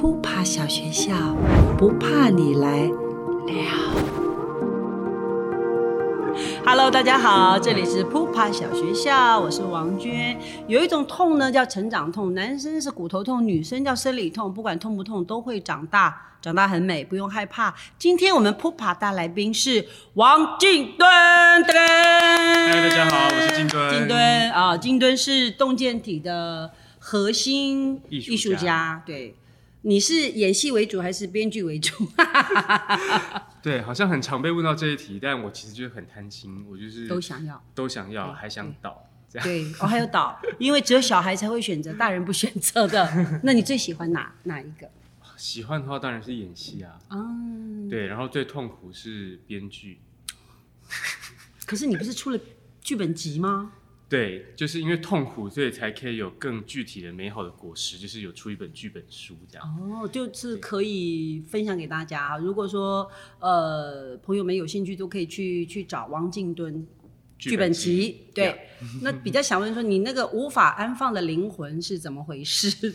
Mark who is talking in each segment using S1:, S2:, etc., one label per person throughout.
S1: 扑爬小学校，不怕你来了。Hello，大家好，这里是扑爬小学校，我是王娟。有一种痛呢，叫成长痛，男生是骨头痛，女生叫生理痛，不管痛不痛，都会长大，长大很美，不用害怕。今天我们扑爬大来宾是王静敦。
S2: 嗨，大家好，我是金敦。
S1: 金敦啊，金敦是洞见体的核心
S2: 艺术家，
S1: 对。你是演戏为主还是编剧为主？
S2: 对，好像很常被问到这一题，但我其实就是很贪心，我就是
S1: 都想要。
S2: 都想要，还想导这样。
S1: 对，哦，还有导，因为只有小孩才会选择，大人不选择的。那你最喜欢哪哪一个？
S2: 喜欢的话当然是演戏啊，
S1: 嗯，
S2: 对，然后最痛苦是编剧，
S1: 可是你不是出了剧本集吗？
S2: 对，就是因为痛苦，所以才可以有更具体的美好的果实，就是有出一本剧本书这样。
S1: 哦，就是可以分享给大家。如果说呃朋友们有兴趣，都可以去去找王静敦剧本集。对，那比较想问说，你那个无法安放的灵魂是怎么回事？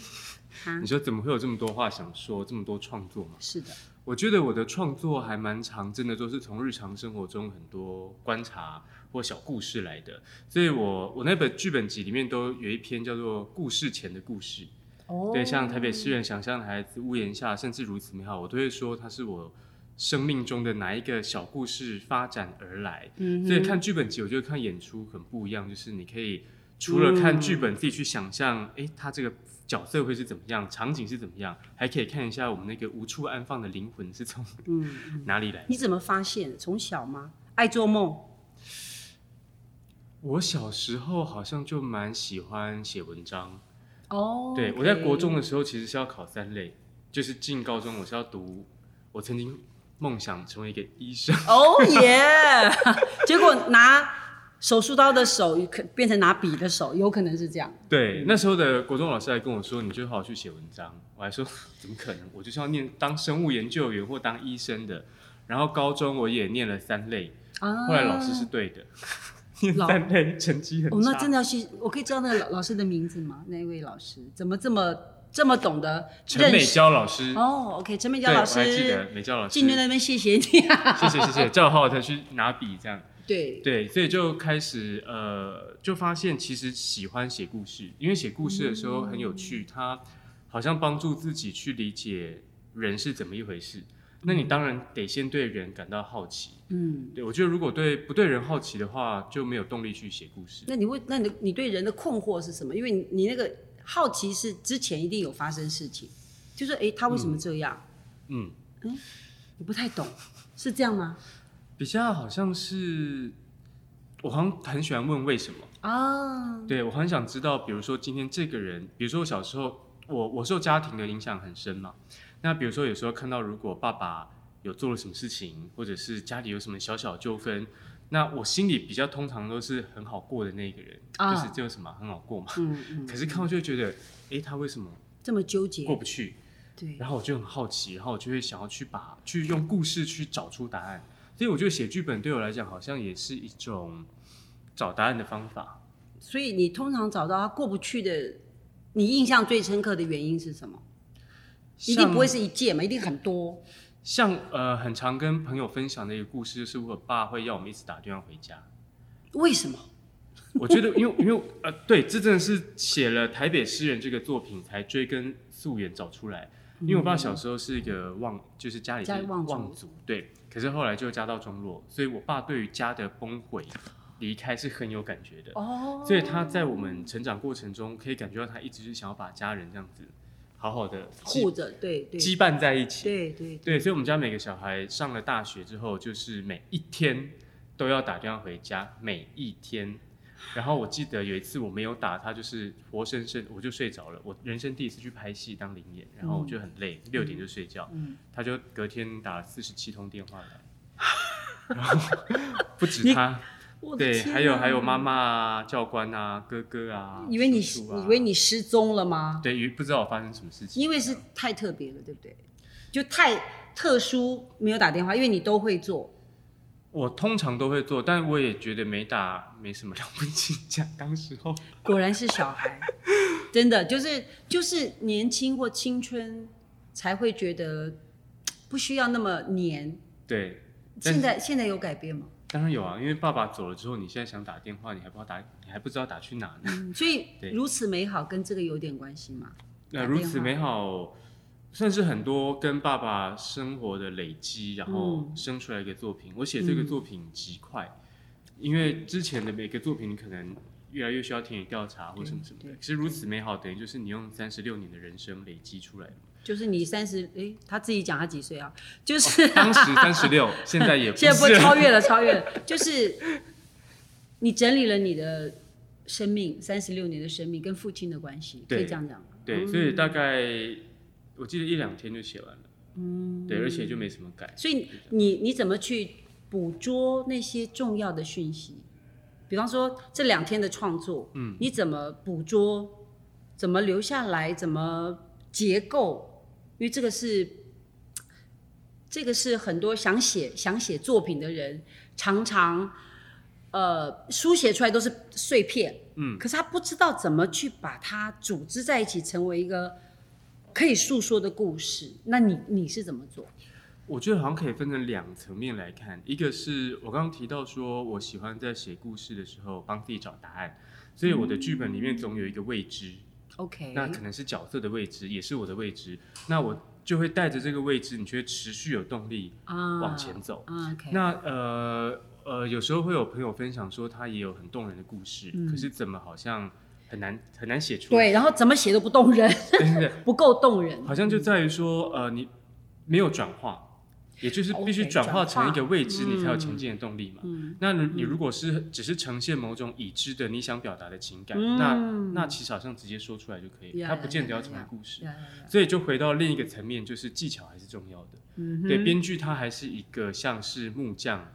S1: 啊
S2: 你，说怎么会有这么多话想说，这么多创作吗？
S1: 是的，
S2: 我觉得我的创作还蛮长，真的都是从日常生活中很多观察或小故事来的。所以我我那本剧本集里面都有一篇叫做《故事前的故事》，
S1: 哦
S2: 对，像台北诗人想象的孩子、屋檐下，甚至如此美好，我都会说它是我生命中的哪一个小故事发展而来。所以看剧本集，我觉得看演出很不一样，就是你可以除了看剧本，自己去想象，哎、他这个角色会是怎么样，场景是怎么样，还可以看一下我们那个无处安放的灵魂是从
S1: 嗯，
S2: 哪里来的。
S1: 你怎么发现？从小吗？爱做梦？
S2: 我小时候好像就蛮喜欢写文章，
S1: 哦，
S2: 对我在国中的时候其实是要考三类，就是进高中我是要读，我曾经梦想成为一个医生。
S1: 哦耶！结果拿手术刀的手可变成拿笔的手，有可能是这样。
S2: 对，那时候的国中老师还跟我说，你就好好去写文章。我还说怎么可能？我就是要念当生物研究员或当医生的。然后高中我也念了三类，
S1: 啊
S2: 后来老师是对的，念
S1: 老
S2: 三类成绩很差。
S1: 哦，那真的要去，我可以知道那个老老师的名字吗？那一位老师怎么这么这么懂得
S2: 陈美？娇老师，
S1: 哦，OK，陈美
S2: 对，
S1: 娇老
S2: 我还记得，美娇老师。
S1: 静娟那边谢谢你啊。
S2: 谢谢谢谢，叫我好好的去拿笔这样。
S1: 对，
S2: 对，所以就开始呃，就发现其实喜欢写故事，因为写故事的时候很有趣，它好像帮助自己去理解人是怎么一回事。那你当然得先对人感到好奇。
S1: 嗯，
S2: 对我觉得如果对不对人好奇的话，就没有动力去写故事。
S1: 那你会，那你你对人的困惑是什么？因为你你那个好奇是之前一定有发生事情，就是诶，他为什么这样？
S2: 嗯嗯，
S1: 你不太懂，是这样吗？
S2: 比较好像是我好像很喜欢问为什么。
S1: 啊，
S2: 对我很想知道，比如说今天这个人，比如说我小时候，我我受家庭的影响很深嘛。那比如说有时候看到如果爸爸有做了什么事情，或者是家里有什么小小纠纷，那我心里比较通常都是很好过的那个人，
S1: 啊
S2: 就是这有什么很好过嘛。
S1: 嗯 嗯，
S2: 可是看到就会觉得，诶，他为什么
S1: 这么纠结，
S2: 过不去？
S1: 对，
S2: 然后我就很好奇，然后我就会想要去把去用故事去找出答案。所以我觉得写剧本对我来讲，好像也是一种找答案的方法。
S1: 所以你通常找到他过不去的，你印象最深刻的原因是什么？一定不会是一件嘛，一定很多。
S2: 像呃，很常跟朋友分享的一个故事，就是我爸会要我们一直打电话回家。
S1: 为什么？
S2: 我觉得，因为因为呃，对，这真的是写了《台北诗人》这个作品才追根溯源找出来。因为我爸小时候是一个望，就是家里是
S1: 望族
S2: 对。可是后来就家道中落，所以我爸对于家的崩毁、离开是很有感觉的。
S1: 哦，
S2: 所以他在我们成长过程中，可以感觉到他一直是想要把家人这样子好好的
S1: 护着，对对
S2: 羁绊在一起。
S1: 对对
S2: 对，所以我们家每个小孩上了大学之后，就是每一天都要打电话回家，每一天。然后我记得有一次我没有打，他就是活生生我就睡着了。我人生第一次去拍戏当灵演，然后我就很累，六点就睡觉。
S1: 嗯
S2: 他就隔天打了四十七通电话来，然后不止他，对，还有还有妈妈啊、教官啊、哥哥啊，
S1: 以为你以为你失踪了吗？
S2: 对，不知道我发生什么事情，
S1: 因为是太特别了，对不对？就太特殊，没有打电话，因为你都会做。
S2: 我通常都会做，但我也觉得没打没什么了不起。讲当时候，
S1: 果然是小孩，真的就是就是年轻或青春才会觉得不需要那么黏。
S2: 对，
S1: 现在现在有改变吗？
S2: 当然有啊，因为爸爸走了之后，你现在想打电话，你还不知道打，你还不知道打去哪呢。
S1: 嗯所以如此美好跟这个有点关系吗？
S2: 那如此美好，算是很多跟爸爸生活的累积，然后
S1: 嗯
S2: 生出来一个作品。我写这个作品极快，因为之前的每个作品你可能越来越需要田野调查或什么什么的
S1: 对。
S2: 可是如此美好，等于就是你用三十六年的人生累积出来的。
S1: 就是你三十，诶，他自己讲他几岁啊？就是、
S2: 当时三十六，现在也不
S1: 现在不
S2: 是。
S1: 超越了，超越了，就是你整理了你的生命，三十六年的生命跟父亲的关系，可以这样讲吗？
S2: 对，所以大概我记得一两天就写完了。嗯，对，而且就没什么改。
S1: 所以你你怎么去捕捉那些重要的讯息？比方说这两天的创作，嗯，你怎么捕捉？怎么留下来？怎么结构？因为这个是这个是很多想写想写作品的人常常呃书写出来都是碎片，嗯，可是他不知道怎么去把它组织在一起，成为一个可以诉说的故事。那你你是怎么做？
S2: 我觉得好像可以分成两层面来看，一个是我刚刚提到说，我喜欢在写故事的时候帮自己找答案，所以我的剧本里面总有一个未知
S1: ，OK，
S2: 那可能是角色的未知，也是我的未知，那我就会带着这个未知，你就会持续有动力
S1: 啊
S2: 往前走。
S1: 啊 OK，
S2: 那呃呃，有时候会有朋友分享说，他也有很动人的故事，可是怎么好像很难很难写出来？
S1: 对，然后怎么写都不动人，
S2: 对对对，
S1: 不够动人。
S2: 好像就在于说，呃，你没有转化，也就是必须转化成一个未知，你才有
S1: 嗯
S2: 前进的动力嘛。
S1: 嗯
S2: 那你你如果是只是呈现某种已知的你想表达的情感，
S1: 嗯
S2: 那那其实好像直接说出来就可以，
S1: 呀
S2: 它不见得要成为故事。所以就回到另一个层面，就是技巧还是重要的。
S1: 嗯
S2: 对，编剧他还是一个像是木匠，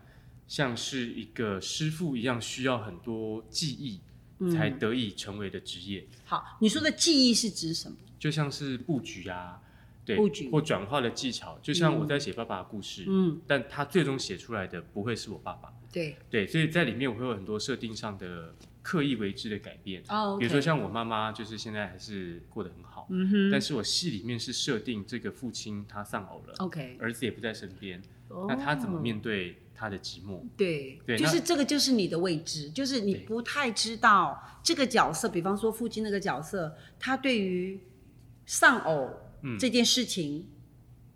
S2: 像是一个师傅一样，需要很多技艺才得以成为的职业。
S1: 好，你说的记忆是指什么？
S2: 就像是布局啊，对，
S1: 布局
S2: 或转化的技巧。就像我在写爸爸的故事，
S1: 嗯，
S2: 但他最终写出来的不会是我爸爸。
S1: 对，
S2: 对，所以在里面我会有很多设定上的刻意为之的改变。
S1: 哦，
S2: 比如说像我妈妈，就是现在还是过得很好，
S1: 嗯哼
S2: 但是我戏里面是设定这个父亲他丧偶了
S1: ，，OK，
S2: 儿子也不在身边，
S1: 哦
S2: 那他怎么面对他的寂寞？
S1: 对，
S2: 对
S1: 就是这个就是你的未知，就是你不太知道这个角色，比方说父亲那个角色，他对于丧偶
S2: 嗯
S1: 这件事情，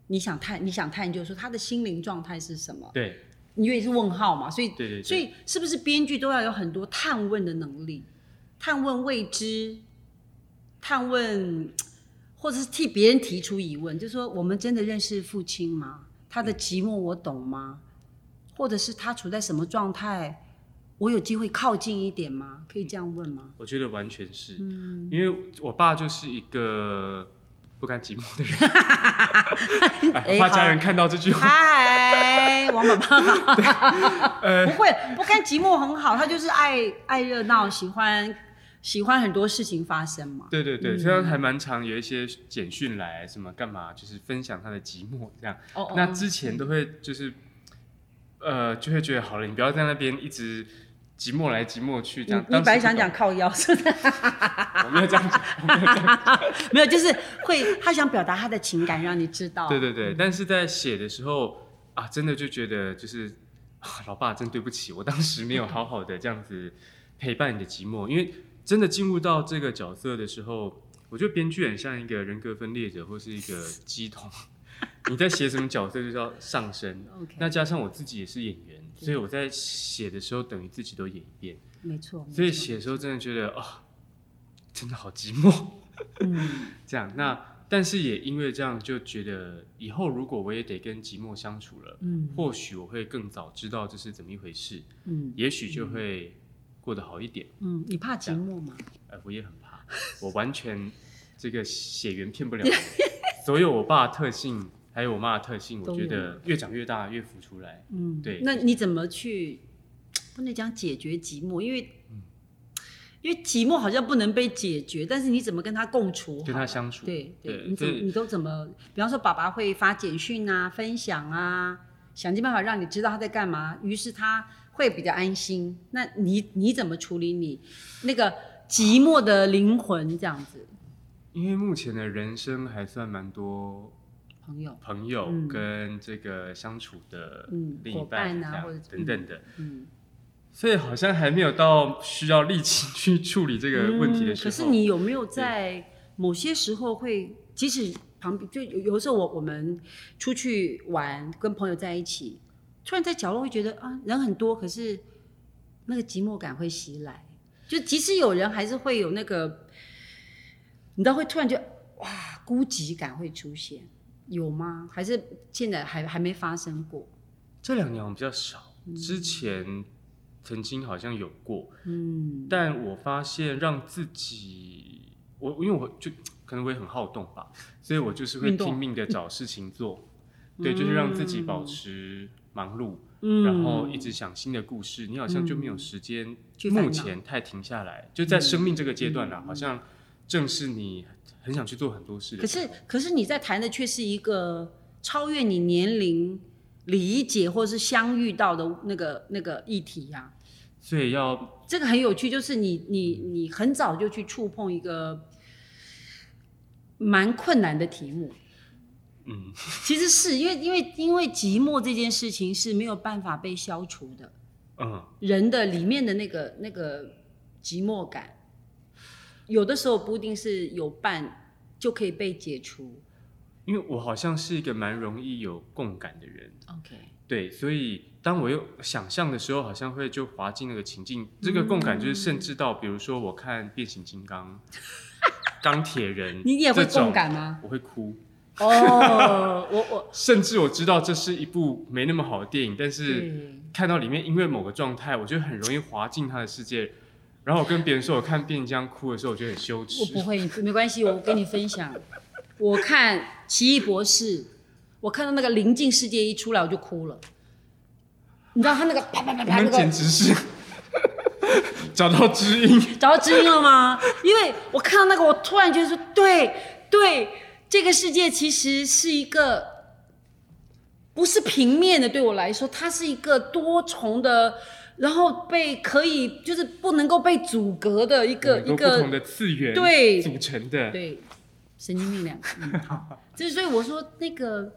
S1: 你想探，你想探究说他的心灵状态是什么？
S2: 对
S1: 因为是问号嘛，所以
S2: 对对对，
S1: 所以是不是编剧都要有很多探问的能力，探问未知，探问，或者是替别人提出疑问，就说我们真的认识父亲吗？他的寂寞我懂吗？或者是他处在什么状态？我有机会靠近一点吗？可以这样问吗？
S2: 我觉得完全是，
S1: 嗯
S2: 因为我爸就是一个不甘寂寞的人，哎我怕家人看到这句话。
S1: 嗨，王宝宝好。
S2: 呃
S1: 不会，不甘寂寞很好，他就是爱爱热闹，喜欢喜欢很多事情发生嘛。
S2: 对对对，虽然还蛮常有一些简讯来，什么干嘛，就是分享他的寂寞这样。
S1: 哦
S2: 那之前都会就是，呃，就会觉得好了，你不要在那边一直寂寞来寂寞去这样。
S1: 你你本来想讲靠腰，是不是？
S2: 我没有这样讲，我没有这样讲。
S1: 没有，就是会他想表达他的情感，让你知道。
S2: 对对对，但是在写的时候啊，真的就觉得就是啊，老爸真对不起，我当时没有好好的这样子陪伴你的寂寞，因为真的进入到这个角色的时候，我觉得编剧很像一个人格分裂者或是一个 鸡桶，你在写什么角色就叫上升。
S1: ，OK，
S2: 那加上我自己也是演员，所以我在写的时候等于自己都演一遍，
S1: 没错。
S2: 所以写的时候真的觉得啊、真的好寂寞。
S1: 嗯，
S2: 这样，那但是也因为这样，就觉得以后如果我也得跟寂寞相处了，
S1: 嗯
S2: 或许我会更早知道这是怎么一回事，
S1: 嗯
S2: 也许就会过得好一点。
S1: 嗯，你怕寂寞吗？
S2: 呃，我也很怕，我完全这个血缘骗不了 我，所有我爸的特性，还有我妈的特性，我觉得越长越大越浮出来。
S1: 嗯，
S2: 对
S1: 那你怎么去不能讲解决寂寞，因为
S2: 嗯
S1: 因为寂寞好像不能被解决，但是你怎么跟他共处？
S2: 跟他相处
S1: 对对，
S2: 对对
S1: 你怎么你都怎么？比方说，爸爸会发简讯啊，分享啊，想尽办法让你知道他在干嘛，于是他会比较安心。那你你怎么处理你那个寂寞的灵魂这样子？
S2: 因为目前的人生还算蛮多
S1: 朋友，
S2: 朋友
S1: 嗯。
S2: 跟这个相处的
S1: 嗯
S2: 另一
S1: 伙
S2: 半
S1: 伴啊或者
S2: 等等的，
S1: 嗯，
S2: 所以好像还没有到需要力气去处理这个问题的时候。
S1: 嗯可是你有没有在某些时候会，即使旁边就有有时候我我们出去玩，跟朋友在一起，突然在角落会觉得啊人很多，可是那个寂寞感会袭来，就即使有人，还是会有那个，你知道会突然觉得哇孤寂感会出现，有吗？还是现在还还没发生过？
S2: 这两年我们比较少，之前曾经好像有过，
S1: 嗯。
S2: 但我发现让自己，我因为我就可能我也很好动吧，所以我就是会拼命的找事情做，对，就是让自己保持忙碌，
S1: 嗯。
S2: 然后一直想新的故事，你好像就没有时间，目前太停下来，就在生命这个阶段啦，
S1: 嗯。
S2: 好像正是你很想去做很多事的
S1: 可。是，可是你在谈的却是一个超越你年龄理解或是相遇到的那个那个议题呀、
S2: 所以要
S1: 这个很有趣，就是你你你很早就去触碰一个蛮困难的题目。
S2: 嗯，
S1: 其实是因为因为因为寂寞这件事情是没有办法被消除的，
S2: 嗯，
S1: 人的里面的那个那个寂寞感，有的时候不一定是有伴就可以被解除。
S2: 因为我好像是一个蛮容易有共感的人
S1: ，OK，
S2: 对，所以当我又想象的时候，好像会就滑进那个情境。这个共感就是甚至到，比如说我看变形金刚、钢铁人，
S1: 你也会共感吗？
S2: 我会哭，
S1: 哦，我 我
S2: 甚至我知道这是一部没那么好的电影，但是看到里面因为某个状态，我就很容易滑进他的世界。然后我跟别人说我看变形哭的时候，我觉得很羞耻我
S1: 不。会，没关系，我跟你分享。我看《奇异博士》，我看到那个临近世界一出来，我就哭了。你知道他那个啪啪啪啪那个
S2: 简直是 找到知音。
S1: 找到知音了吗？因为我看到那个，我突然觉得说，对对，这个世界其实是一个不是平面的，对我来说，它是一个多重的，然后被可以就是不能够被阻隔的一个一
S2: 个不同
S1: 个
S2: 的次元
S1: 对。
S2: 组成的，
S1: 对，神经病两个，嗯，好，就是所以我说那个，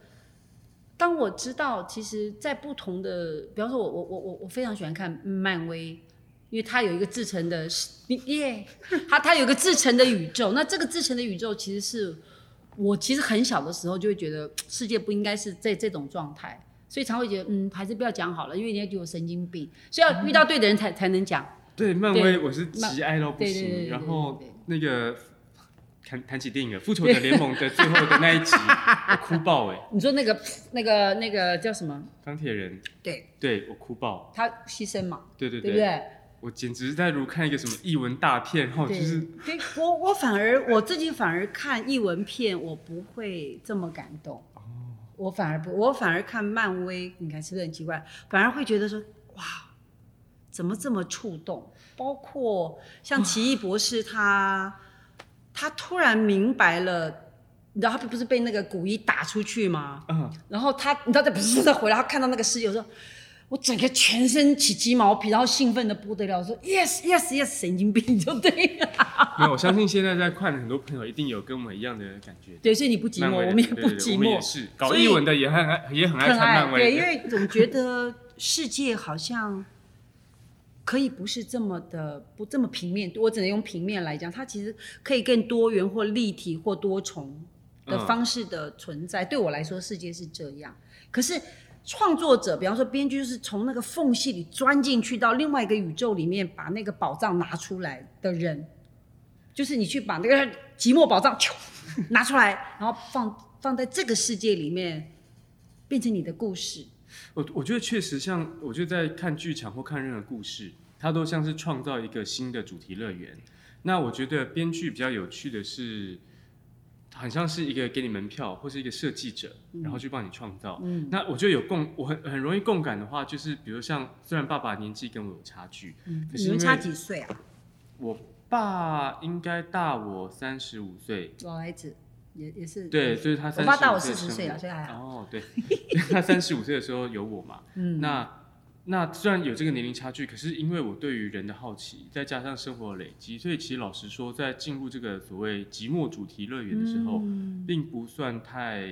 S1: 当我知道，其实，在不同的，比方说我我我我我非常喜欢看漫威，因为它有一个自成的，耶，它它有一个自成的宇宙，那这个自成的宇宙其实是我其实很小的时候就会觉得世界不应该是在这种状态。所以常会觉得，嗯，还是不要讲好了，因为人家觉得我神经病，所以要遇到对的人才才能讲。
S2: 对，漫威我是极爱到不
S1: 对对对对
S2: 行。
S1: 对
S2: 然后那个谈谈起电影了，《复仇者联盟》的最后的那一集，我哭爆哎！
S1: 你说那个那个那个叫什么？
S2: 钢铁人，
S1: 对
S2: 对我哭爆，
S1: 他牺牲嘛，
S2: 对对
S1: 对不对？
S2: 我简直在如看一个什么译文大片，然后就，是
S1: 对我我反而我自己反而看译文片，我不会这么感动。
S2: 哦
S1: 我反而不，我反而看漫威，你看是不是很奇怪？反而会觉得说，哇，怎么这么触动？包括像奇异博士他，他突然明白了，你知道他不是被那个古一打出去吗？
S2: 嗯，
S1: 然后他，你知道，他不是再回来，他看到那个世界，我说，我整个全身起鸡毛皮，然后兴奋的不得了，我说 yes yes yes，神经病就对了。
S2: 没有，我相信现在在看的很多朋友一定有跟我们一样的感觉。
S1: 对，所以你不寂寞，我们也不寂寞，
S2: 我们也是搞译文的也很爱，也很爱
S1: 很
S2: 看漫
S1: 对，因。为总觉得世界好像可以不是这么的不这么平面，我只能用平面来讲，它其实可以更多元或立体或多重的
S2: 嗯
S1: 方式的存在。对我来说，世界是这样。可是创作者，比方说编剧，就是从那个缝隙里钻进去到另外一个宇宙里面，把那个宝藏拿出来的人，就是你去把那个寂寞宝藏拿出来，然后放放在这个世界里面，变成你的故事。
S2: 我我觉得确实像，我觉得在看剧场或看任何故事，它都像是创造一个新的主题乐园。那我觉得编剧比较有趣的是，很像是一个给你门票或是一个设计者，然后去帮你创造。
S1: 嗯。
S2: 那我觉得有共，我很很容易共感的话，就是比如像虽然爸爸年纪跟我有差距，
S1: 嗯，
S2: 可是
S1: 你们差几岁啊？
S2: 我爸应该大我三十五岁，
S1: 老孩子也也是
S2: 对，就是他三十
S1: 我爸大我
S2: 四
S1: 十岁了所以还好。
S2: 哦，对，他三十五岁的时候有我嘛，
S1: 嗯，
S2: 那那虽然有这个年龄差距，可是因为我对于人的好奇，再加上生活的累积，所以其实老实说，在进入这个所谓寂寞主题乐园的时候，
S1: 嗯。
S2: 并不算太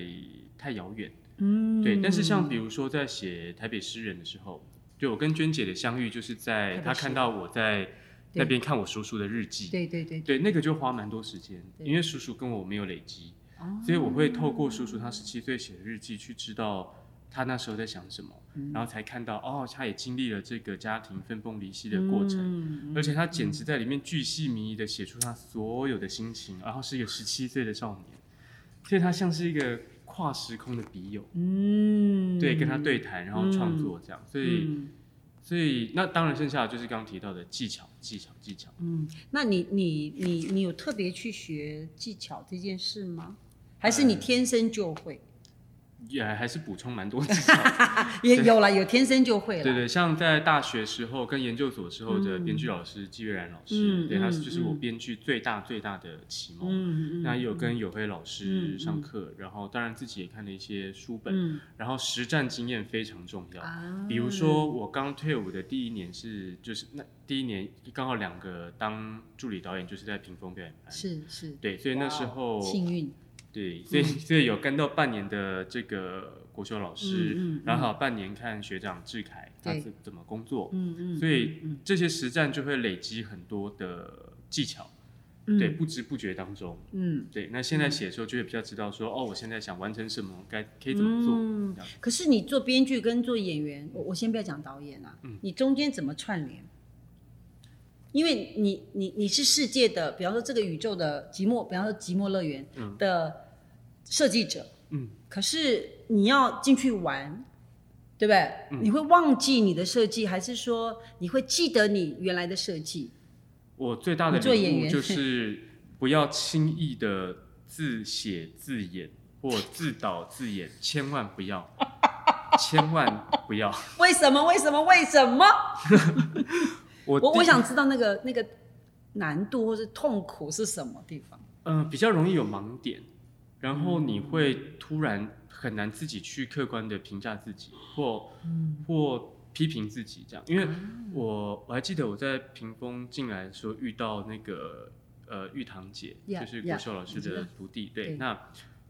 S2: 太遥远。
S1: 嗯，
S2: 对，但是像比如说在写台北诗人的时候，就我跟娟姐的相遇，就是在她看到我在那边看我叔叔的日记，
S1: 对对对，
S2: 对，那个就花蛮多时间，因为叔叔跟我没有累积，
S1: 哦。
S2: 所以我会透过叔叔他十七岁写的日记去知道他那时候在想什么，
S1: 嗯。
S2: 然后才看到哦，他也经历了这个家庭分崩离析的过程。
S1: 嗯
S2: 而且他简直在里面巨细靡遗的写出他所有的心情，然后是一个十七岁的少年，所以他像是一个跨时空的笔友，
S1: 嗯，
S2: 对，跟他对谈，然后创作这样，所以，
S1: 嗯。
S2: 所以那当然剩下的就是刚刚提到的技巧，技巧，技巧。
S1: 嗯，那你你你你有特别去学技巧这件事吗？还是你天生就会？
S2: 也还是补充蛮多技巧，
S1: 也有了，有天生就会了。
S2: 对对，像在大学时候跟研究所时候的
S1: 嗯
S2: 编剧老师季月然老师，
S1: 嗯
S2: 对，他就是我
S1: 嗯。
S2: 编剧最大最大的启蒙。那也有跟有辉老
S1: 嗯
S2: 师
S1: 嗯
S2: 上课，然后当然自己也看了一些书本，
S1: 嗯。
S2: 然后实战经验非常重要。
S1: 啊，
S2: 比如说我刚退伍的第一年是，就是那第一年刚好两个当助理导演，就是在屏风表演班。
S1: 是是。
S2: 对，所以那时候
S1: 幸运，
S2: 对，所以所以有跟到半年的这个国修老师，
S1: 嗯嗯
S2: 然后还有半年看学长志凯他
S1: 是
S2: 怎怎么工作，
S1: 嗯嗯，
S2: 所以
S1: 嗯
S2: 这些实战就会累积很多的技巧，
S1: 嗯。
S2: 对，不知不觉当中，
S1: 嗯。
S2: 对，那现在写的时候就会比较知道说，哦，我现在想完成什么，该可以怎么做，
S1: 嗯可是你做编剧跟做演员，我我先不要讲导演啊，
S2: 嗯。
S1: 你中间怎么串联？因为你你你是世界的，比方说这个宇宙的寂寞，比方说寂寞乐园
S2: 嗯。
S1: 的设计者，
S2: 嗯，
S1: 可是你要进去玩，对不对？
S2: 嗯
S1: 你会忘记你的设计，还是说你会记得你原来的设计？
S2: 我最大的
S1: 你做演
S2: 领悟
S1: 员
S2: 就是不要轻易的自写自演 或自导自演，千万不要，千万不要。
S1: 为什么？为什么？为什么？我
S2: 我
S1: 我想知道那个那个难度或是痛苦是什么地方？
S2: 嗯、比较容易有盲点，然后你会突然很难自己去客观的评价自己，或、
S1: 嗯
S2: 或批评自己这样。因为
S1: 啊
S2: 我我还记得我在屏风进来的时候遇到那个呃玉堂姐
S1: Yeah,
S2: 就是国秀老师的徒弟，对，
S1: 对
S2: 那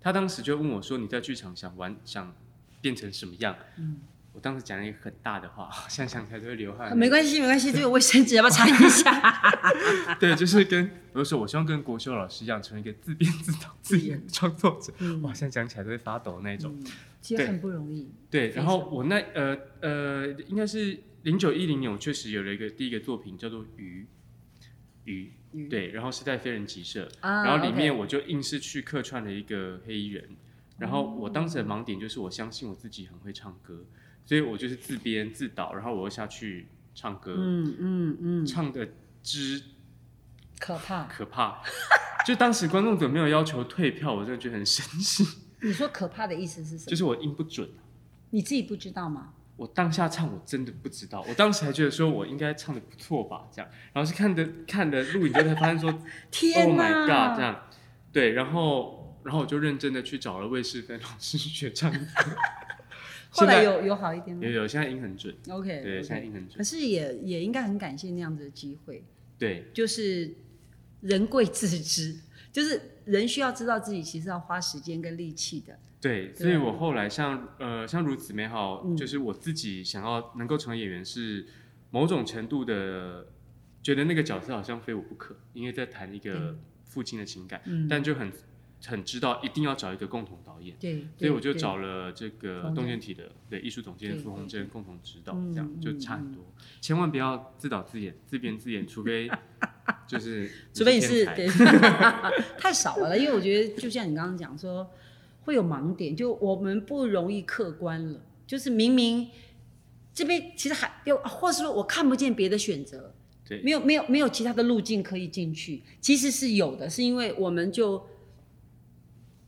S2: 他当时就问我说：“你在剧场想玩想变成什么样？”
S1: 嗯
S2: 我当时讲了一个很大的话，现在想起来都会流汗。
S1: 没关系，没关系，这个卫生纸要不要擦一下？
S2: 对，就是跟我就说，我希望跟国修老师一样，成为一个自编自导自演的创作者。
S1: 嗯
S2: 哇，现在讲起来都会发抖那种。
S1: 嗯其实很不容易。
S2: 对，
S1: 非
S2: 然后我那呃呃，应该是零九一零年，我确实有了一个第一个作品叫做《鱼》，鱼，
S1: 鱼
S2: 对，然后是在飞人集社，
S1: 啊
S2: 然后里面我就硬是去客串了一个黑衣人，然后我当时的盲点就是我相信我自己很会唱歌，所以我就是自编自导，然后我又下去唱歌，
S1: 嗯嗯嗯，
S2: 唱的之
S1: 可怕。
S2: 可怕。就当时观众组没有要求退票，我真的觉得很生气。
S1: 你说可怕的意思是什么？
S2: 就是我音不准，
S1: 你自己不知道吗？
S2: 我当下唱我真的不知道，我当时还觉得说我应该唱的不错吧，这样，然后是看的看的录影之后才发现说，Oh
S1: 天
S2: my god，这样，对，然后然后我就认真的去找了魏世芬老师学唱歌，
S1: 后来有有好一点吗？
S2: 有有，现在音很准
S1: ，？OK，
S2: 对，现在音很准。
S1: 可，是也也应该很感谢那样子的机会，
S2: 对，
S1: 就是人贵自知，就是人需要知道自己其实要花时间跟力气的。
S2: 对，所以我后来像呃像如此美好，
S1: 嗯
S2: 就是我自己想要能够成为演员，是某种程度的觉得那个角色好像非我不可，因为在谈一个父亲的情感，
S1: 嗯，
S2: 但就很很知道一定要找一个共同导演，
S1: 对，
S2: 所以我就找了这个动线体的对艺术总监
S1: 对
S2: 傅红
S1: 对
S2: 珍共同指导，
S1: 嗯
S2: 这样就差很
S1: 嗯。
S2: 多，千万不要自导自演、自编自演，除非 就是
S1: 除非你是太少了，因为我觉得就像你刚刚讲说，会有盲点，就我们不容易客观了，就是明明这边其实还有，或是说我看不见别的选择，
S2: 对。
S1: 没有没有没有其他的路径可以进去，其实是有的，是因为我们就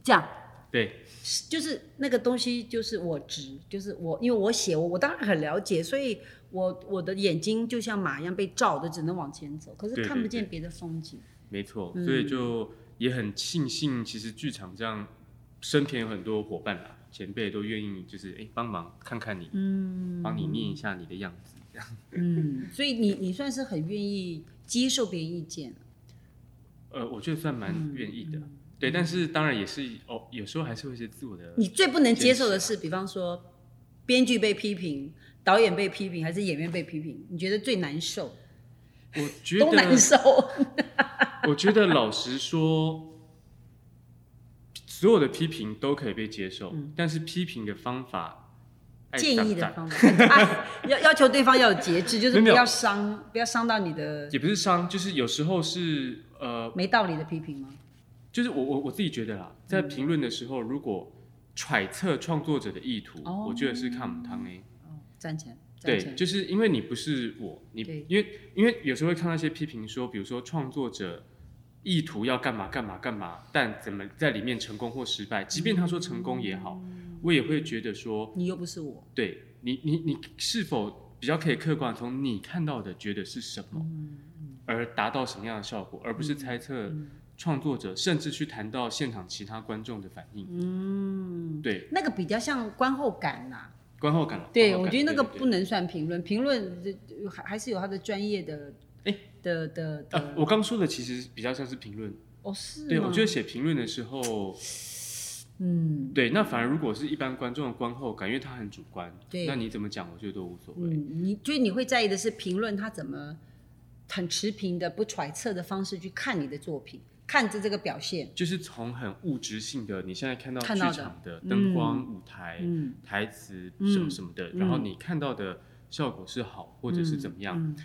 S1: 这样。
S2: 对
S1: 就是那个东西，就是我直，就是我，因为我写我，我当然很了解，所以我我的眼睛就像马一样被照的，只能往前走，可是看不见别的风景。
S2: 没错，
S1: 嗯
S2: 所以就也很庆幸，其实剧场这样身边有很多伙伴啦，前辈都愿意就是哎帮忙看看你，
S1: 嗯，
S2: 帮你念一下你的样子，这样。
S1: 嗯，所以你你算是很愿意接受别人意见
S2: 呃，我觉得算蛮愿意的。对，但是当然也是哦，有时候还是会有一些自我的。
S1: 你最不能接受的是，比方说编剧被批评、导演被批评，还是演员被批评？你觉得最难受？
S2: 我觉得
S1: 都难，受。
S2: 我觉得老实说，所有的批评都可以被接受，但是批评的方法，
S1: 建议的方法，啊要要求对方要有节制，就是不要伤，不要伤到你的
S2: 也不是伤，就是有时候是呃，
S1: 没道理的批评吗？
S2: 就是我我我自己觉得啦，在评论的时候，如果揣测创作者的意图，
S1: 哦。
S2: 我觉得是看不汤诶。
S1: 哦，赞成，赞
S2: 对，
S1: 成。
S2: 就是因为你不是我，你
S1: 对。
S2: 因为因为有时候会看到一些批评说，比如说创作者意图要干嘛干嘛干嘛，但怎么在里面成功或失败，即便他说成功也好，我也会觉得说，
S1: 你又不是我，
S2: 对你你你是否比较可以客观地从你看到的觉得是什么，而达到什么样的效果，而不是猜测创作者，甚至去谈到现场其他观众的反应。
S1: 嗯，
S2: 对，
S1: 那个比较像观后感呐、
S2: 观后感。
S1: 对，我觉得那个不能算评论，评论还还是有他的专业的，
S2: 哎
S1: 的的
S2: 呃，
S1: 的，
S2: 我刚说的其实比较像是评论。
S1: 哦是
S2: 对，我觉得写评论的时候，
S1: 嗯。
S2: 对，那反而如果是一般观众的观后感，因为他很主观，
S1: 对。
S2: 那你怎么讲，我觉得都无所谓。
S1: 嗯，你就是你会在意的是评论他怎么很持平的、不揣测的方式去看你的作品，看着这个表现，
S2: 就是从很物质性的，你现在看到剧场的灯光、舞台、
S1: 嗯。
S2: 台词
S1: 嗯
S2: 什么什么的，
S1: 嗯。
S2: 然后你看到的效果是好或者是怎么样，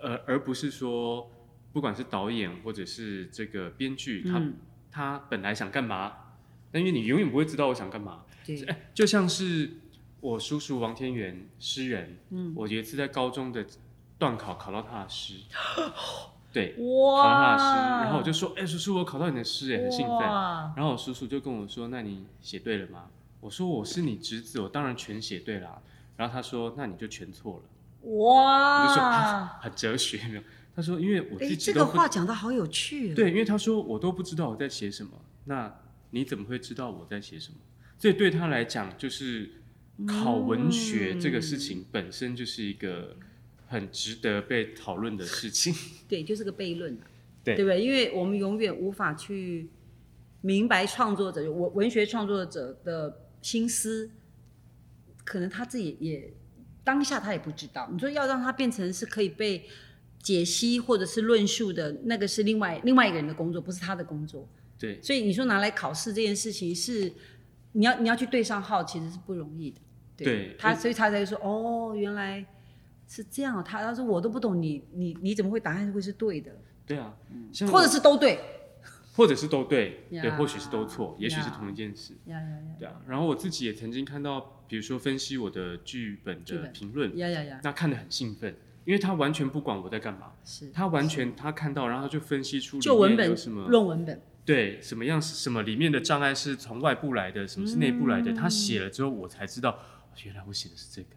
S1: 呃
S2: 而而不是说，不管是导演或者是这个编剧，他、
S1: 嗯。
S2: 他本来想干嘛，但因为你永远不会知道我想干嘛，
S1: 对，
S2: 哎，就像是我叔叔王天元诗人，
S1: 嗯。
S2: 我有一次在高中的段考考到他的诗，对，考到
S1: 哇，
S2: 他的诗，然后我就说，哎、叔叔，我考到你的诗，哎，很兴奋。然后我叔叔就跟我说，那你写对了吗？我说我是你侄子，我当然全写对啦。然后他说，那你就全错了。哇我就说，啊很哲学没有？他说，因为我
S1: 哎，
S2: 自己
S1: 这个话讲的好有趣哦。
S2: 对，因为他说我都不知道我在写什么，那你怎么会知道我在写什么？所以对他来讲，就是考文学这个事情本身就是一个很值得被讨论的事情。
S1: 对，就是个悖论啊，
S2: 对
S1: 对不对？因为我们永远无法去明白创作者文文学创作者的心思，可能他自己也当下他也不知道。你说要让他变成是可以被解析或者是论述的，那个是另外另外一个人的工作，不是他的工作。
S2: 对
S1: 所以你说拿来考试这件事情是，你要你要去对上号，其实是不容易的。
S2: 对
S1: 他，所以他才会说哦，原来是这样。他他说我都不懂你你你怎么会答案会是对的，
S2: 对啊，像
S1: 或者是都对。
S2: 或者是都对，对，或许是都错，也许是同一件事。
S1: 呀呀
S2: 对啊，然后我自己也曾经看到，比如说分析我的剧本的评论，
S1: 呀呀呀。呀，
S2: 那看得很兴奋，因为他完全不管我在干嘛，
S1: 是。
S2: 他完全他看到，然后他就分析出
S1: 就文本
S2: 里面有什么
S1: 论文本，
S2: 对，什么样是什么里面的障碍是从外部来的，什么是内部来的？他写了之后，我才知道，哦原来我写的是这个，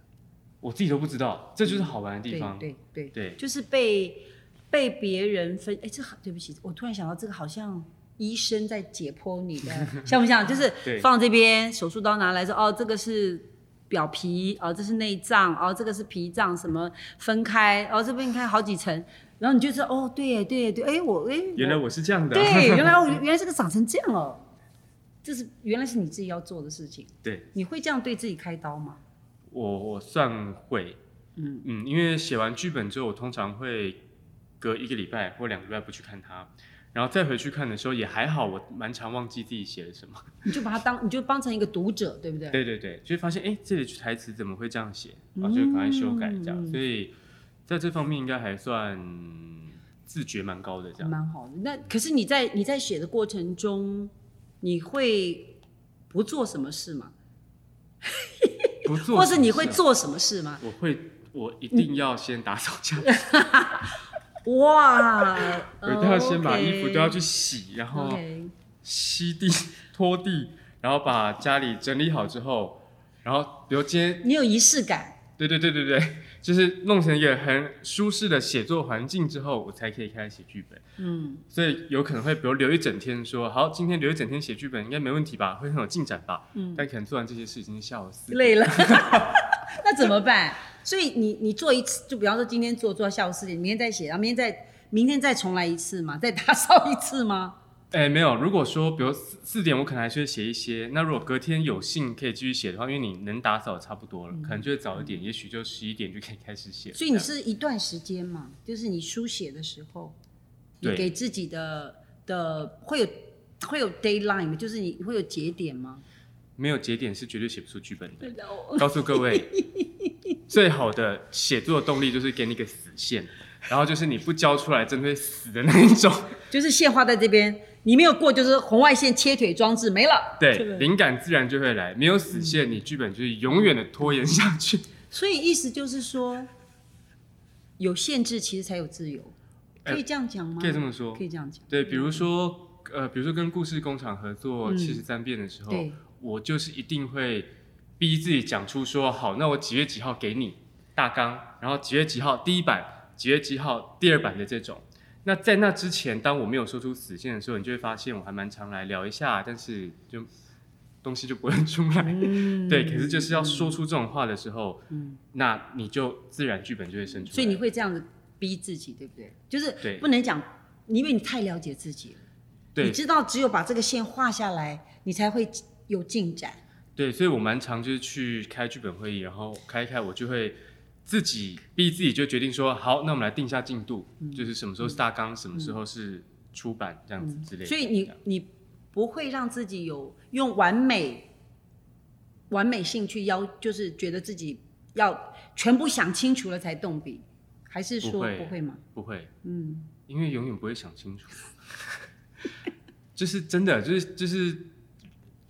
S2: 我自己都不知道，这就是好玩的地
S1: 对
S2: 方。
S1: 对对，
S2: 对
S1: 就是被被别人分，哎，这好，对不起，我突然想到这个好像。医生在解剖你的，像不像？就是放这边，手术刀拿来说，哦，这个是表皮，哦，这是内脏，哦，这个是脾脏，什么分开，哦，这边开好几层，然后你就说，哦，对对对，哎，我哎，
S2: 原来
S1: 我
S2: 我是这样的啊、
S1: 对，原来我原来这个长成这样哦，这是原来是你自己要做的事情，
S2: 对
S1: 你会这样对自己开刀吗？
S2: 我我算会，
S1: 嗯
S2: 嗯，因为写完剧本之后，我通常会隔一个礼拜或两个礼拜不去看它，然后再回去看的时候也还好，我蛮常忘记自己写了什么。
S1: 你就把它当，你就当成一个读者，对不对？
S2: 对对对，就会发现哎，诶这里台词怎么会这样写，然后就赶快修改这样，
S1: 嗯
S2: 所以在这方面应该还算自觉蛮高的这样。
S1: 蛮好的。那可是你在你在写的过程中，你会不做什么事吗？
S2: 不做，
S1: 或是你会？做什么事吗？
S2: 我会，我一定要先打扫家，
S1: 哇，
S2: 我一定要先把衣服都要
S1: 去
S2: 去洗，然后吸地、拖地，然后把家里整理好之后，然后比如今天，
S1: 你有仪式感，
S2: 对对对对对，就是弄成一个很舒适的写作环境之后，我才可以开始写剧本。
S1: 嗯，
S2: 所以有可能会，比如留一整天说，好，今天留一整天写剧本应该没问题吧，会很有进展吧。
S1: 嗯
S2: 但可能做完这些事已经是下午四。
S1: 累了，那怎么办？所以你你做一次，就比方说今天做做到下午四点，明天再写，然后明天再明天再重来一次嘛，再打扫一次吗？
S2: 哎，没有。如果说，比如四四点，我可能还是会写一些。那如果隔天有幸可以继续写的话，因为你能打扫差不多了，可能就会早一点，也许就十一点就可以开始写。
S1: 所以你是一段时间嘛，就是你书写的时候，你给自己的的会有会有 d a y l i n e 就是你会有节点吗？
S2: 没有节点是绝对写不出剧本的。告诉各位，最好的写作动力就是给你个死线，然后就是你不交出来，真的会死的那一种。
S1: 就是线画在这边。你没有过，就是红外线切腿装置没了。
S2: 对，灵感自然就会来。没有死线，你剧本就是永远的拖延下去。
S1: 所以意思就是说，有限制其实才有自由，可以这样讲吗？
S2: 可以这么说，
S1: 可以这样讲。
S2: 对，比如说，呃，比如说跟故事工厂合作七十三遍的时候，我就是一定会逼自己讲出说，好，那我几月几号给你大纲，然后几月几号第一版，几月几号第二版的这种。那在那之前，当我没有说出死线的时候，你就会发现我还蛮常来聊一下，但是就东西就不会出来。对，可是就是要说出这种话的时候，嗯那你就自然剧本就会生出来。
S1: 所以你会这样子逼自己，对不对？就是不能讲，因为你太了解自己了。对你知道，只有把这个线画下来，你才会有进展。
S2: 对，所以我蛮常就是去开剧本会议，然后开一开，我就会。自己逼自己就决定说好，那我们来定下进度，就是什么时候是大纲，什么时候是出版这样子之类的。
S1: 所以你你不会让自己有用完美完美性去要，就是觉得自己要全部想清楚了才动笔，还是说不会吗？
S2: 不会，嗯，因为永远不会想清楚，就是真的，就是就是，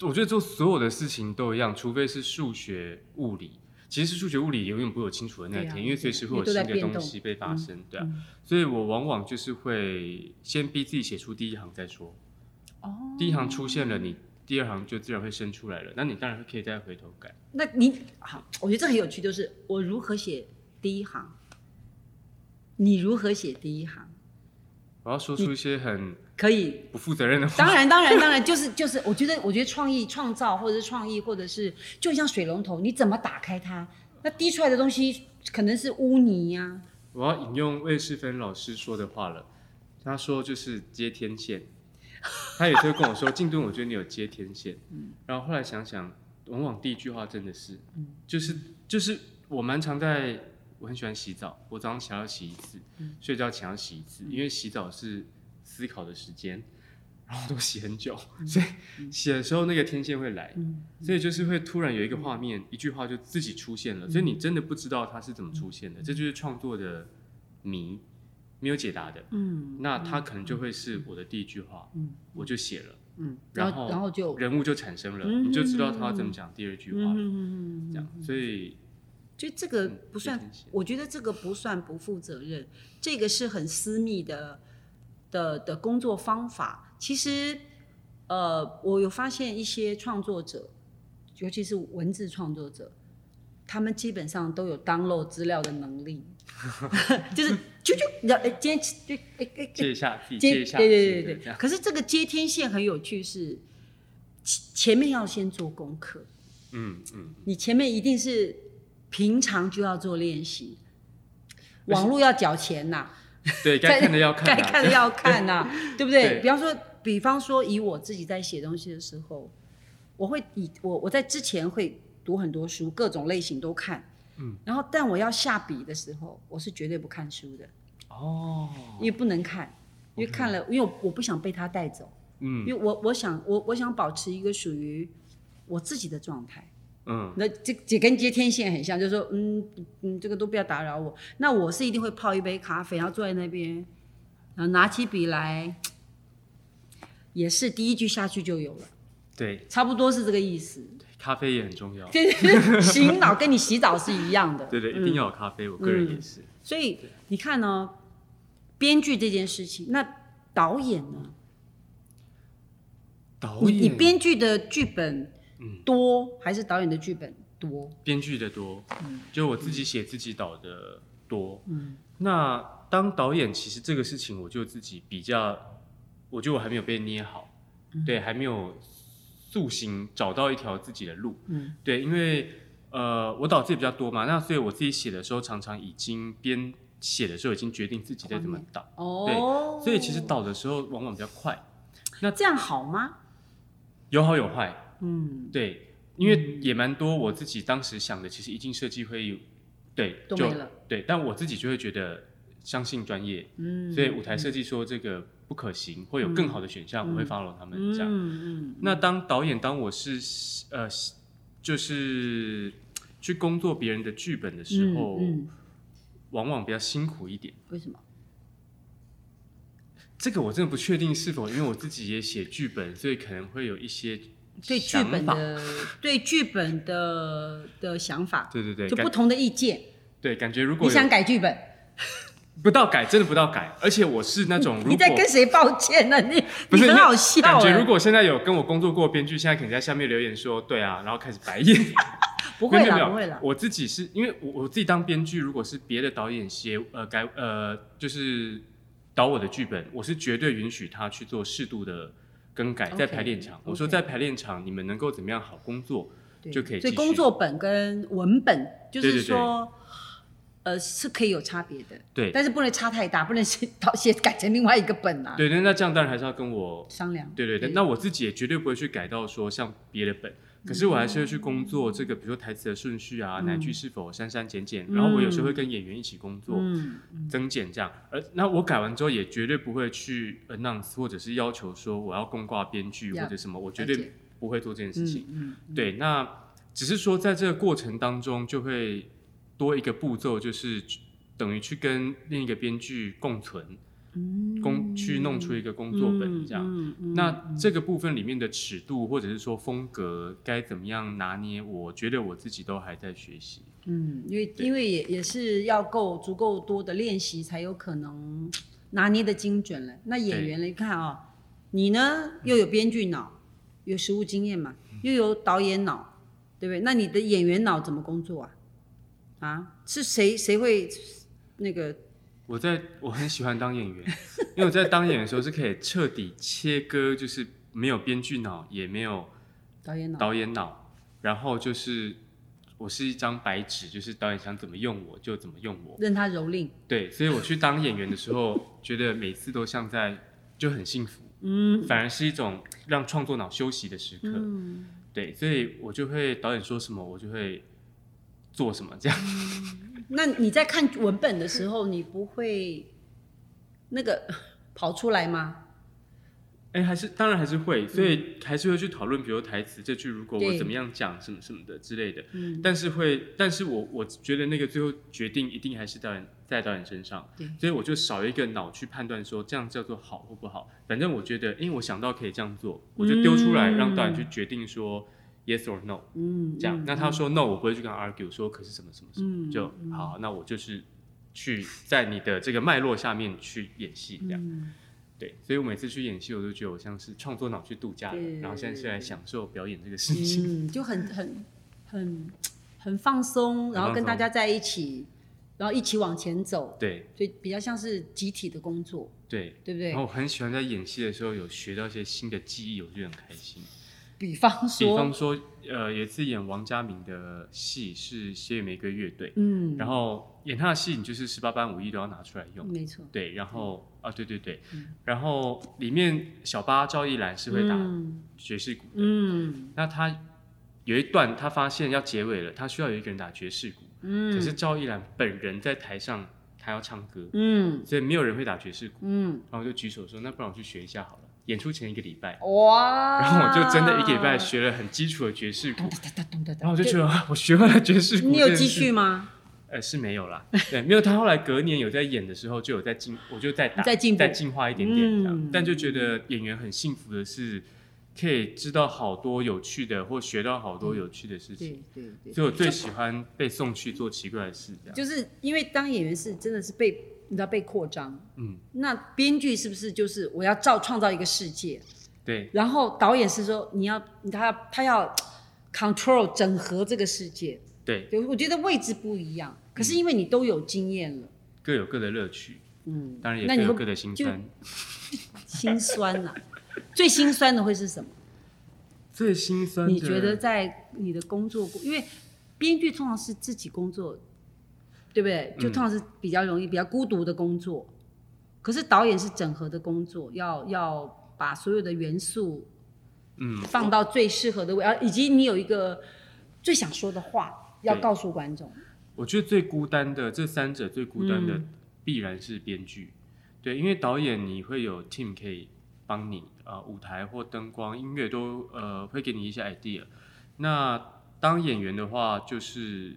S2: 我觉得做所有的事情都一样，除非是数学物理。其实数学物理永远不会有清楚的那一天，因为随时会有新的东西被发生，对啊，所以我往往就是会先逼自己写出第一行再说。哦。第一行出现了，你第二行就自然会生出来了，那你当然可以再回头改。
S1: 那你好，我觉得这很有趣，就是我如何写第一行，你如何写第一行？
S2: 我要说出一些很
S1: 可以
S2: 不负责任的话。
S1: 当然，当然，当然，就是就是，我觉得，我觉得创意创造，或者是创意，或者是就像水龙头，你怎么打开它，那滴出来的东西可能是污泥呀。
S2: 我要引用魏世芬老师说的话了，他说就是接天线。他有时候跟我说：“静顿，我觉得你有接天线。”嗯。然后后来想想，往往第一句话真的是，就是就是我蛮常在。我很喜欢洗澡，我早上起来要洗一次，睡觉前要洗一次，因为洗澡是思考的时间，然后都写很久，所以写的时候那个天线会来，所以就是会突然有一个画面，一句话就自己出现了，所以你真的不知道它是怎么出现的，这就是创作的谜，没有解答的。嗯，那它可能就会是我的第一句话，嗯，我就写了，嗯，然后
S1: 然后就
S2: 人物就产生了，你就知道他要怎么讲第二句话了，这样，所以。
S1: 就这个不算，我觉得这个不算不负责任，这个是很私密的的的工作方法。其实，呃，我有发现一些创作者，尤其是文字创作者，他们基本上都有 download 资料的能力，就是就就你知道，哎，今天
S2: 就哎哎接一下，接一下，对
S1: 对对对。可是这个接天线很有趣，是前面要先做功课，嗯嗯，你前面一定是。平常就要做练习，网络要缴钱呐。
S2: 对，该看的要看，
S1: 该看的要看呐，对不对？比方说，比方说，以我自己在写东西的时候，我会以我我在之前会读很多书，各种类型都看。嗯。然后，但我要下笔的时候，我是绝对不看书的。哦。因为不能看，因为看了，因为我不想被他带走。嗯。因为我我想我我想保持一个属于我自己的状态。嗯，那这这跟接天线很像，就是说，嗯嗯，这个都不要打扰我。那我是一定会泡一杯咖啡，然后坐在那边，然后拿起笔来，也是第一句下去就有了。
S2: 对，
S1: 差不多是这个意思。
S2: 咖啡也很重要。
S1: 洗脑跟你洗澡是一样的。
S2: 对对，一定要有咖啡。我个人也是。
S1: 所以你看呢，编剧这件事情，那导演呢？
S2: 导演，
S1: 你编剧的剧本。多还是导演的剧本多？
S2: 编剧的多，嗯，就我自己写自己导的多。嗯，那当导演其实这个事情，我就自己比较，我觉得我还没有被捏好，对，还没有塑形，找到一条自己的路。嗯，对，因为呃，我导自己比较多嘛，那所以我自己写的时候，常常已经编写的时候已经决定自己在怎么导。哦，对，所以其实导的时候往往比较快。那
S1: 这样好吗？
S2: 有好有坏，
S1: 嗯，
S2: 对，因为也蛮多我自己当时想的，其实一进设计会有，对，就。对，但我自己就会觉得相信专业，
S1: 嗯，
S2: 所以舞台设计说这个不可行，会有更好的选项，我会 follow 他们这样。
S1: 嗯嗯，
S2: 那当导演，当我是呃，就是去工作别人的剧本的时候，往往比较辛苦一点。
S1: 为什么？
S2: 这个我真的不确定是否因为我自己也写剧本，所以可能会有一些
S1: 对剧本的 对剧本的的想法，
S2: 对对对，
S1: 就不同的意见。
S2: 对感觉如果
S1: 你想改剧本，
S2: 不到改，真的不到改，而且我是那种如果
S1: 你在跟谁抱歉呢？你
S2: 不是
S1: 你很好笑
S2: 感觉
S1: 哎
S2: 如果现在有跟我工作过的编剧，现在肯定在下面留言说对啊，然后开始白眼。
S1: 不会啦，
S2: 没有没有
S1: 不会啦。
S2: 我自己是因为我我自己当编剧，如果是别的导演写呃改呃就是导我的剧本，我是绝对允许他去做适度的更改，在排练场。我说在排练场你们能够怎么样好工作，
S1: 对
S2: 就可以
S1: 所以工作本跟文本就是说，呃，是可以有差别的，
S2: 对
S1: 但是不能差太大，不能写导写改成另外一个本啊。
S2: 对，那那这样当然还是要跟我
S1: 商量。
S2: 对对对，那我自己也绝对不会去改到说像别的本，可是我还是会去工作这个，比如说台词的顺序啊，哪句是否删删减减，然后我有时候会跟演员一起工作，
S1: 嗯，
S2: 增减这样。而那我改完之后，也绝对不会去 announce 或者是要求说我要公挂编剧或者什么，我绝对不会做这件事情。对，那只是说在这个过程当中，就会多一个步骤，就是等于去跟另一个编剧共存，工去弄出一个工作本这样。
S1: 嗯嗯
S2: 那这个部分里面的尺度或者是说风格该怎么样拿捏，我觉得我自己都还在学习。
S1: 嗯，因为因为也也是要够足够多的练习，才有可能拿捏的精准了。那演员来看啊、你呢又有编剧脑，有实务经验嘛，又有导演脑，对不对？那你的演员脑怎么工作啊？啊，是谁谁会那个？
S2: 我在我很喜欢当演员，因为我在当演员的时候是可以彻底切割，就是没有编剧脑，也没有
S1: 导演脑，
S2: 导演脑，然后就是我是一张白纸，就是导演想怎么用我就怎么用我。
S1: 任他蹂躏。
S2: 对，所以我去当演员的时候，觉得每次都像在就很幸福，嗯，反而是一种让创作脑休息的时刻。
S1: 嗯，
S2: 对，所以我就会导演说什么，我就会做什么，这样。
S1: 那你在看文本的时候，你不会那个 跑出来吗？
S2: 哎、还是当然还是会，所以还是会去讨论，比如台词这句如果我怎么样讲，什么什么的之类的。
S1: 嗯，
S2: 但是会，但是我我觉得那个最后决定一定还是导演在导演身上
S1: 对，
S2: 所以我就少一个脑去判断说这样叫做好或不好。反正我觉得，因为我想到可以这样做，我就丢出来、让导演去决定说 yes or no
S1: 嗯，
S2: 这样。那他说 no，我不会去跟他 argue 说可是什么什么什么，
S1: 嗯
S2: 就好，那我就是去在你的这个脉络下面去演戏这样。
S1: 嗯
S2: 对，所以我每次去演戏，我都觉得我像是创作脑去度假的，
S1: 对
S2: 然后现在是来享受表演这个事情。
S1: 嗯，就很很很很放松，然后跟大家在一起，然后一起往前走，
S2: 对
S1: 所以比较像是集体的工作，
S2: 对，
S1: 对不对
S2: 然后？我很喜欢在演戏的时候有学到一些新的技艺，我就很开心。
S1: 比方说
S2: 比方
S1: 说，
S2: 呃，有一次演王家明的戏是血与玫瑰乐队，
S1: 嗯，
S2: 然后演他的戏，你就是十八般武艺都要拿出来用。
S1: 没错，
S2: 对，然后啊，对对对，
S1: 嗯。
S2: 然后里面小八赵一兰是会打
S1: 嗯。
S2: 爵士鼓的，
S1: 嗯。
S2: 那他有一段他发现要结尾了，他需要有一个人打爵士鼓，
S1: 嗯，
S2: 可是赵一兰本人在台上，他要唱歌，
S1: 嗯。
S2: 所以没有人会打爵士鼓，
S1: 嗯，
S2: 然后我就举手说，那不然我去学一下好了。演出前一个礼拜，
S1: 哇，
S2: 然后我就真的一个礼拜学了很基础的爵士然后我就觉得啊 我学会了爵士鼓。
S1: 你有继续？吗？
S2: 呃，是没有啦，对，没有。他后来隔年有在演的时候，就有在进，我就在打，
S1: 在进步
S2: 再进化一点点这样。
S1: 嗯
S2: 但就觉得演员很幸福的是，可以知道好多有趣的，或学到好多有趣的事情。
S1: 对对对，
S2: 所以我最喜欢被送去做奇怪的事，这样。
S1: 就是因为当演员是真的是被你知道被扩张，
S2: 嗯，
S1: 那编剧是不是就是我要造创造一个世界，
S2: 对。
S1: 然后导演是说你要他要他要 control 整合这个世界，
S2: 对，
S1: 对，我觉得位置不一样，可是因为你都有经验了，
S2: 各有各的乐趣，
S1: 嗯，
S2: 当然也有各的
S1: 心
S2: 酸。
S1: 心酸呐、最心酸的会是什么？
S2: 最心酸的，
S1: 你觉得在你的工作过，因为编剧通常是自己工作，对不对？就通常是比较容易、比较孤独的工作。可是导演是整合的工作，要要把所有的元素
S2: 嗯，
S1: 放到最适合的位，啊，以及你有一个最想说的话要告诉观众。
S2: 我觉得最孤单的这三者最孤单的
S1: 嗯
S2: 必然是编剧，对，因为导演你会有 team 可以帮你啊、呃舞台或灯光、音乐都呃会给你一些 idea。那当演员的话，就是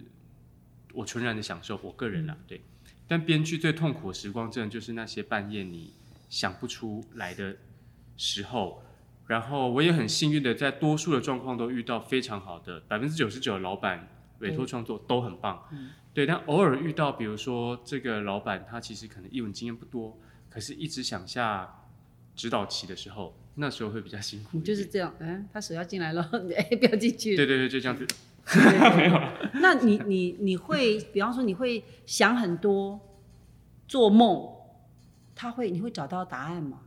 S2: 我纯然的享受，我个人啦，对。但编剧最痛苦的时光，真的就是那些半夜你想不出来的时候。然后我也很幸运的，在多数的状况都遇到非常好的百分之九十九的老板委托创作都很棒，嗯对。但偶尔遇到，比如说这个老板他其实可能英文经验不多，可是一直想下指导期的时候，那时候会比较辛苦。
S1: 就是这样，嗯，他手要进来了，哎，不要进去。
S2: 对对对，就这样子。
S1: 没有了。那你你你会，比方说你会想很多，做梦，他会你会找到答案吗？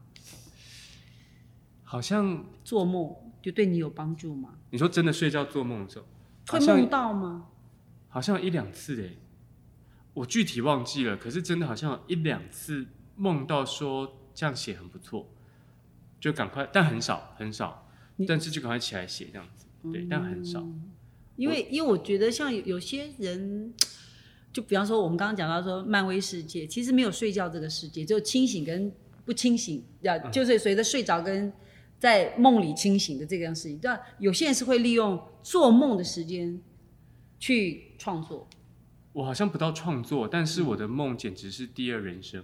S2: 好像
S1: 做梦就对你有帮助吗？
S2: 你说真的睡觉做梦的时候，
S1: 会梦到吗？
S2: 好像一两次哎，我具体忘记了，可是真的好像有一两次梦到说这样写很不错，就赶快，但很少很少，但是就赶快起来写这样子，对，但很少。
S1: 因为因为我觉得像有有些人，就比方说我们刚刚讲到说漫威世界，其实没有睡觉这个世界，只有清醒跟不清醒，要
S2: 嗯。
S1: 就是随着睡着跟在梦里清醒的这个样事情。但有些人是会利用做梦的时间去创作。
S2: 我好像不到创作，但是我的梦简直是第二人生，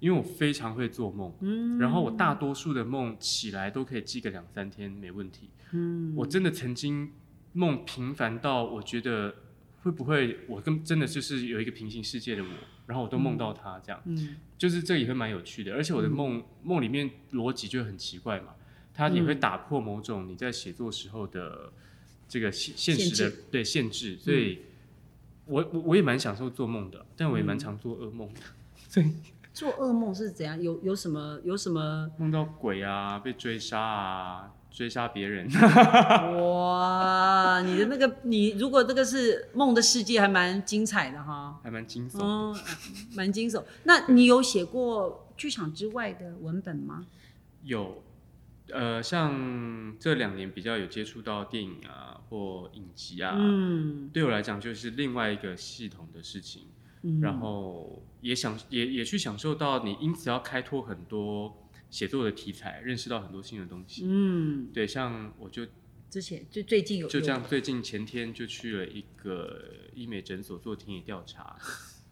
S2: 因为我非常会做梦，嗯，然后我大多数的梦起来都可以记个两三天没问题，嗯，我真的曾经梦频繁到我觉得会不会我跟真的就是有一个平行世界的我，然后我都梦到他这样，
S1: 嗯，
S2: 就是这也会蛮有趣的，而且我的梦梦里面逻辑就很奇怪嘛，它也会打破某种你在写作时候的这个现现实
S1: 限
S2: 的对限制，所以我我我也蛮享受做梦的，但我也蛮常做噩梦的，所以
S1: 做噩梦是怎样？有有什么有什么？
S2: 梦到鬼啊，被追杀啊，追杀别人，
S1: 哇，你的那个你如果这个是梦的世界，还蛮精彩的哈。
S2: 还蛮惊悚
S1: 蛮惊悚。那你有写过剧场之外的文本吗？
S2: 有，呃，像这两年比较有接触到电影啊或影集啊，
S1: 嗯
S2: 对我来讲就是另外一个系统的事情。
S1: 嗯，
S2: 然后也享也也去享受到你因此要开拓很多写作的题材，认识到很多新的东西。
S1: 嗯，
S2: 对，像我就
S1: 之前就最近有
S2: 就这样，最近前天就去了一个医美诊所做田野调查，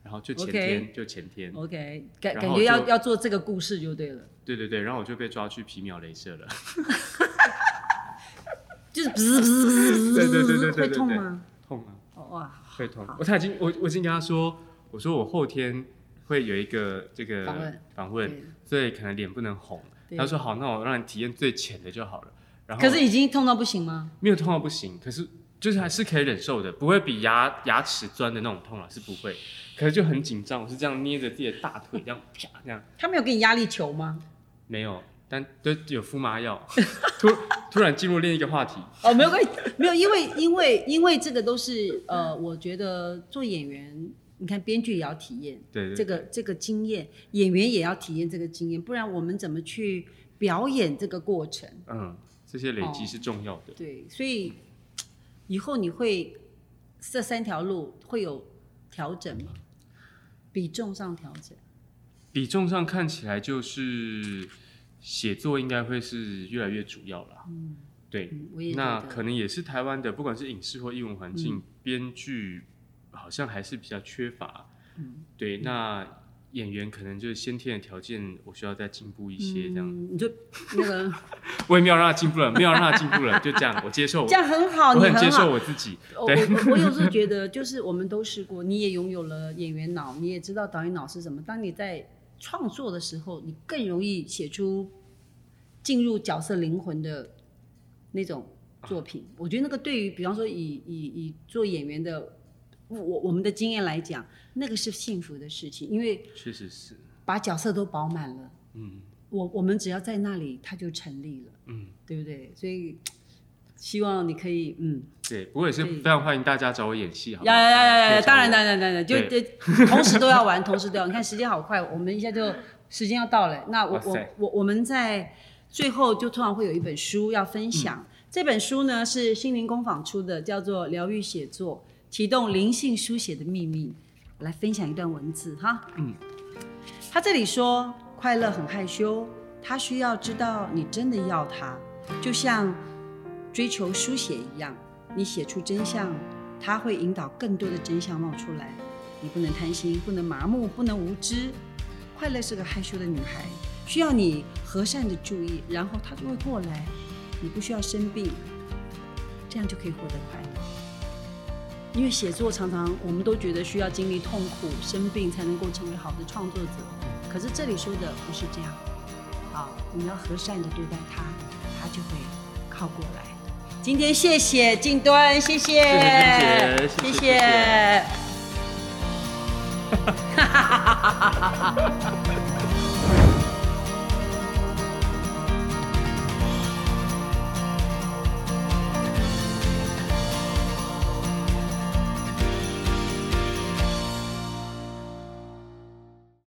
S2: 然后就前天就前天
S1: ，OK，感感觉要要做这个故事就对了，
S2: 对对对，然后我就被抓去皮秒镭射了，
S1: 就是不是不是不是
S2: 对对对对对
S1: 会痛吗？
S2: 痛啊，
S1: 哦哇，
S2: 会痛。我他已经我我已经跟他说，我说我后天会有一个这个
S1: 访问
S2: 访问，所以可能脸不能红。
S1: 对
S2: 他说好，那我让你体验最浅的就好了。然后
S1: 可是已经痛到不行吗？
S2: 没有痛到不行，可是就是还是可以忍受的，不会比牙牙齿钻的那种痛啊，是不会。可是就很紧张，我是这样捏着自己的大腿，这样啪这样，
S1: 他没有给你压力球吗？
S2: 没有，但都有敷麻药。突突然进入另一个话题，
S1: 哦，没有关系，没有，因为因为因为这个都是呃，我觉得做演员，你看编剧也要体验这个这个经验，演员也要体验这个经验，不然我们怎么去表演这个过程？
S2: 嗯，这些累积
S1: 哦
S2: 是重要的。
S1: 对，所以以后你会这三条路会有调整吗？比重上调整，
S2: 比重上看起来就是写作应该会是越来越主要了。嗯，对，那可能也是台湾的，不管是影视或艺文环境，编剧好像还是比较缺乏。
S1: 嗯，
S2: 对，那演员可能就是先天的条件，我需要再进步一些，这样。
S1: 嗯，你就那个
S2: 我也没有让他进步了，没有让他进步了，就这样，我接受，
S1: 这样很好，
S2: 我很接受我自己。对
S1: 我 我有时候觉得，就是我们都试过，你也拥有了演员脑，你也知道导演脑是什么。当你在创作的时候，你更容易写出进入角色灵魂的那种作品。我觉得那个对于，比方说以以以做演员的我我们的经验来讲，那个是幸福的事情，因为
S2: 确实是，
S1: 把角色都饱满了，
S2: 嗯
S1: 我我们只要在那里，它就成立了，
S2: 嗯，
S1: 对不对？所以希望你可以嗯。
S2: 对。不过也是非常欢迎大家找我演戏，好不好？
S1: 呀呀呀当然当然当然，就
S2: 对
S1: 就 同时都要玩，同时都要。你看时间好快，我们一下就时间要到了。那我我我我们在最后就突然会有一本书要分享。这本书呢是心灵工坊出的，叫做《疗愈写作：启动灵性书写的秘密》。我来分享一段文字哈。
S2: 嗯，
S1: 他这里说，快乐很害羞，他需要知道你真的要他，就像追求书写一样，你写出真相，他会引导更多的真相冒出来。你不能贪心，不能麻木，不能无知。快乐是个害羞的女孩，需要你和善的注意，然后她就会过来。你不需要生病，这样就可以获得快乐。因为写作常常我们都觉得需要经历痛苦、生病才能够成为好的创作者，可是这里说的不是这样。啊，你要和善的对待他，他就会靠过来。今天谢谢静端，谢谢，
S2: 谢谢谢谢
S1: 哈哈哈哈哈哈！